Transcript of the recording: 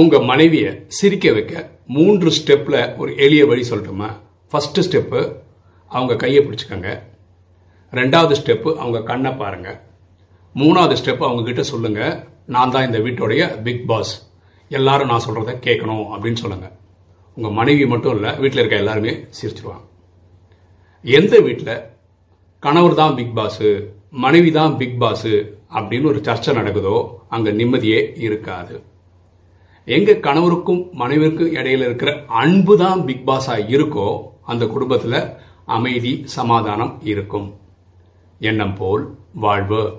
உங்க மனைவியை சிரிக்க வைக்க மூன்று ஸ்டெப்ல ஒரு எளிய வழி சொல்லட்டுமா? ஃபர்ஸ்ட் ஸ்டெப்பு அவங்க கையை பிடிச்சிக்கோங்க. ரெண்டாவது ஸ்டெப்பு அவங்க கண்ணை பாருங்க. மூணாவது ஸ்டெப் அவங்க கிட்ட சொல்லுங்க நான் தான் இந்த வீட்டுடைய பிக் பாஸ் எல்லாரும் நான் சொல்றத கேட்கணும் அப்படின்னு சொல்லுங்க. உங்க மனைவி மட்டும் இல்லை வீட்டில் இருக்க எல்லாருமே சிரிச்சிருவாங்க. எந்த வீட்டில் கணவர் தான் பிக் பாஸு மனைவி தான் பிக் பாஸு அப்படின்னு ஒரு சர்ச்சை நடக்குதோ அங்கே நிம்மதியே இருக்காது. எங்க கணவருக்கும் மனைவிற்கும் இடையில இருக்கிற அன்பு தான் பிக் பாஸா இருக்கோ அந்த குடும்பத்துல அமைதி சமாதானம் இருக்கும். எண்ணம் போல் வாழ்வு.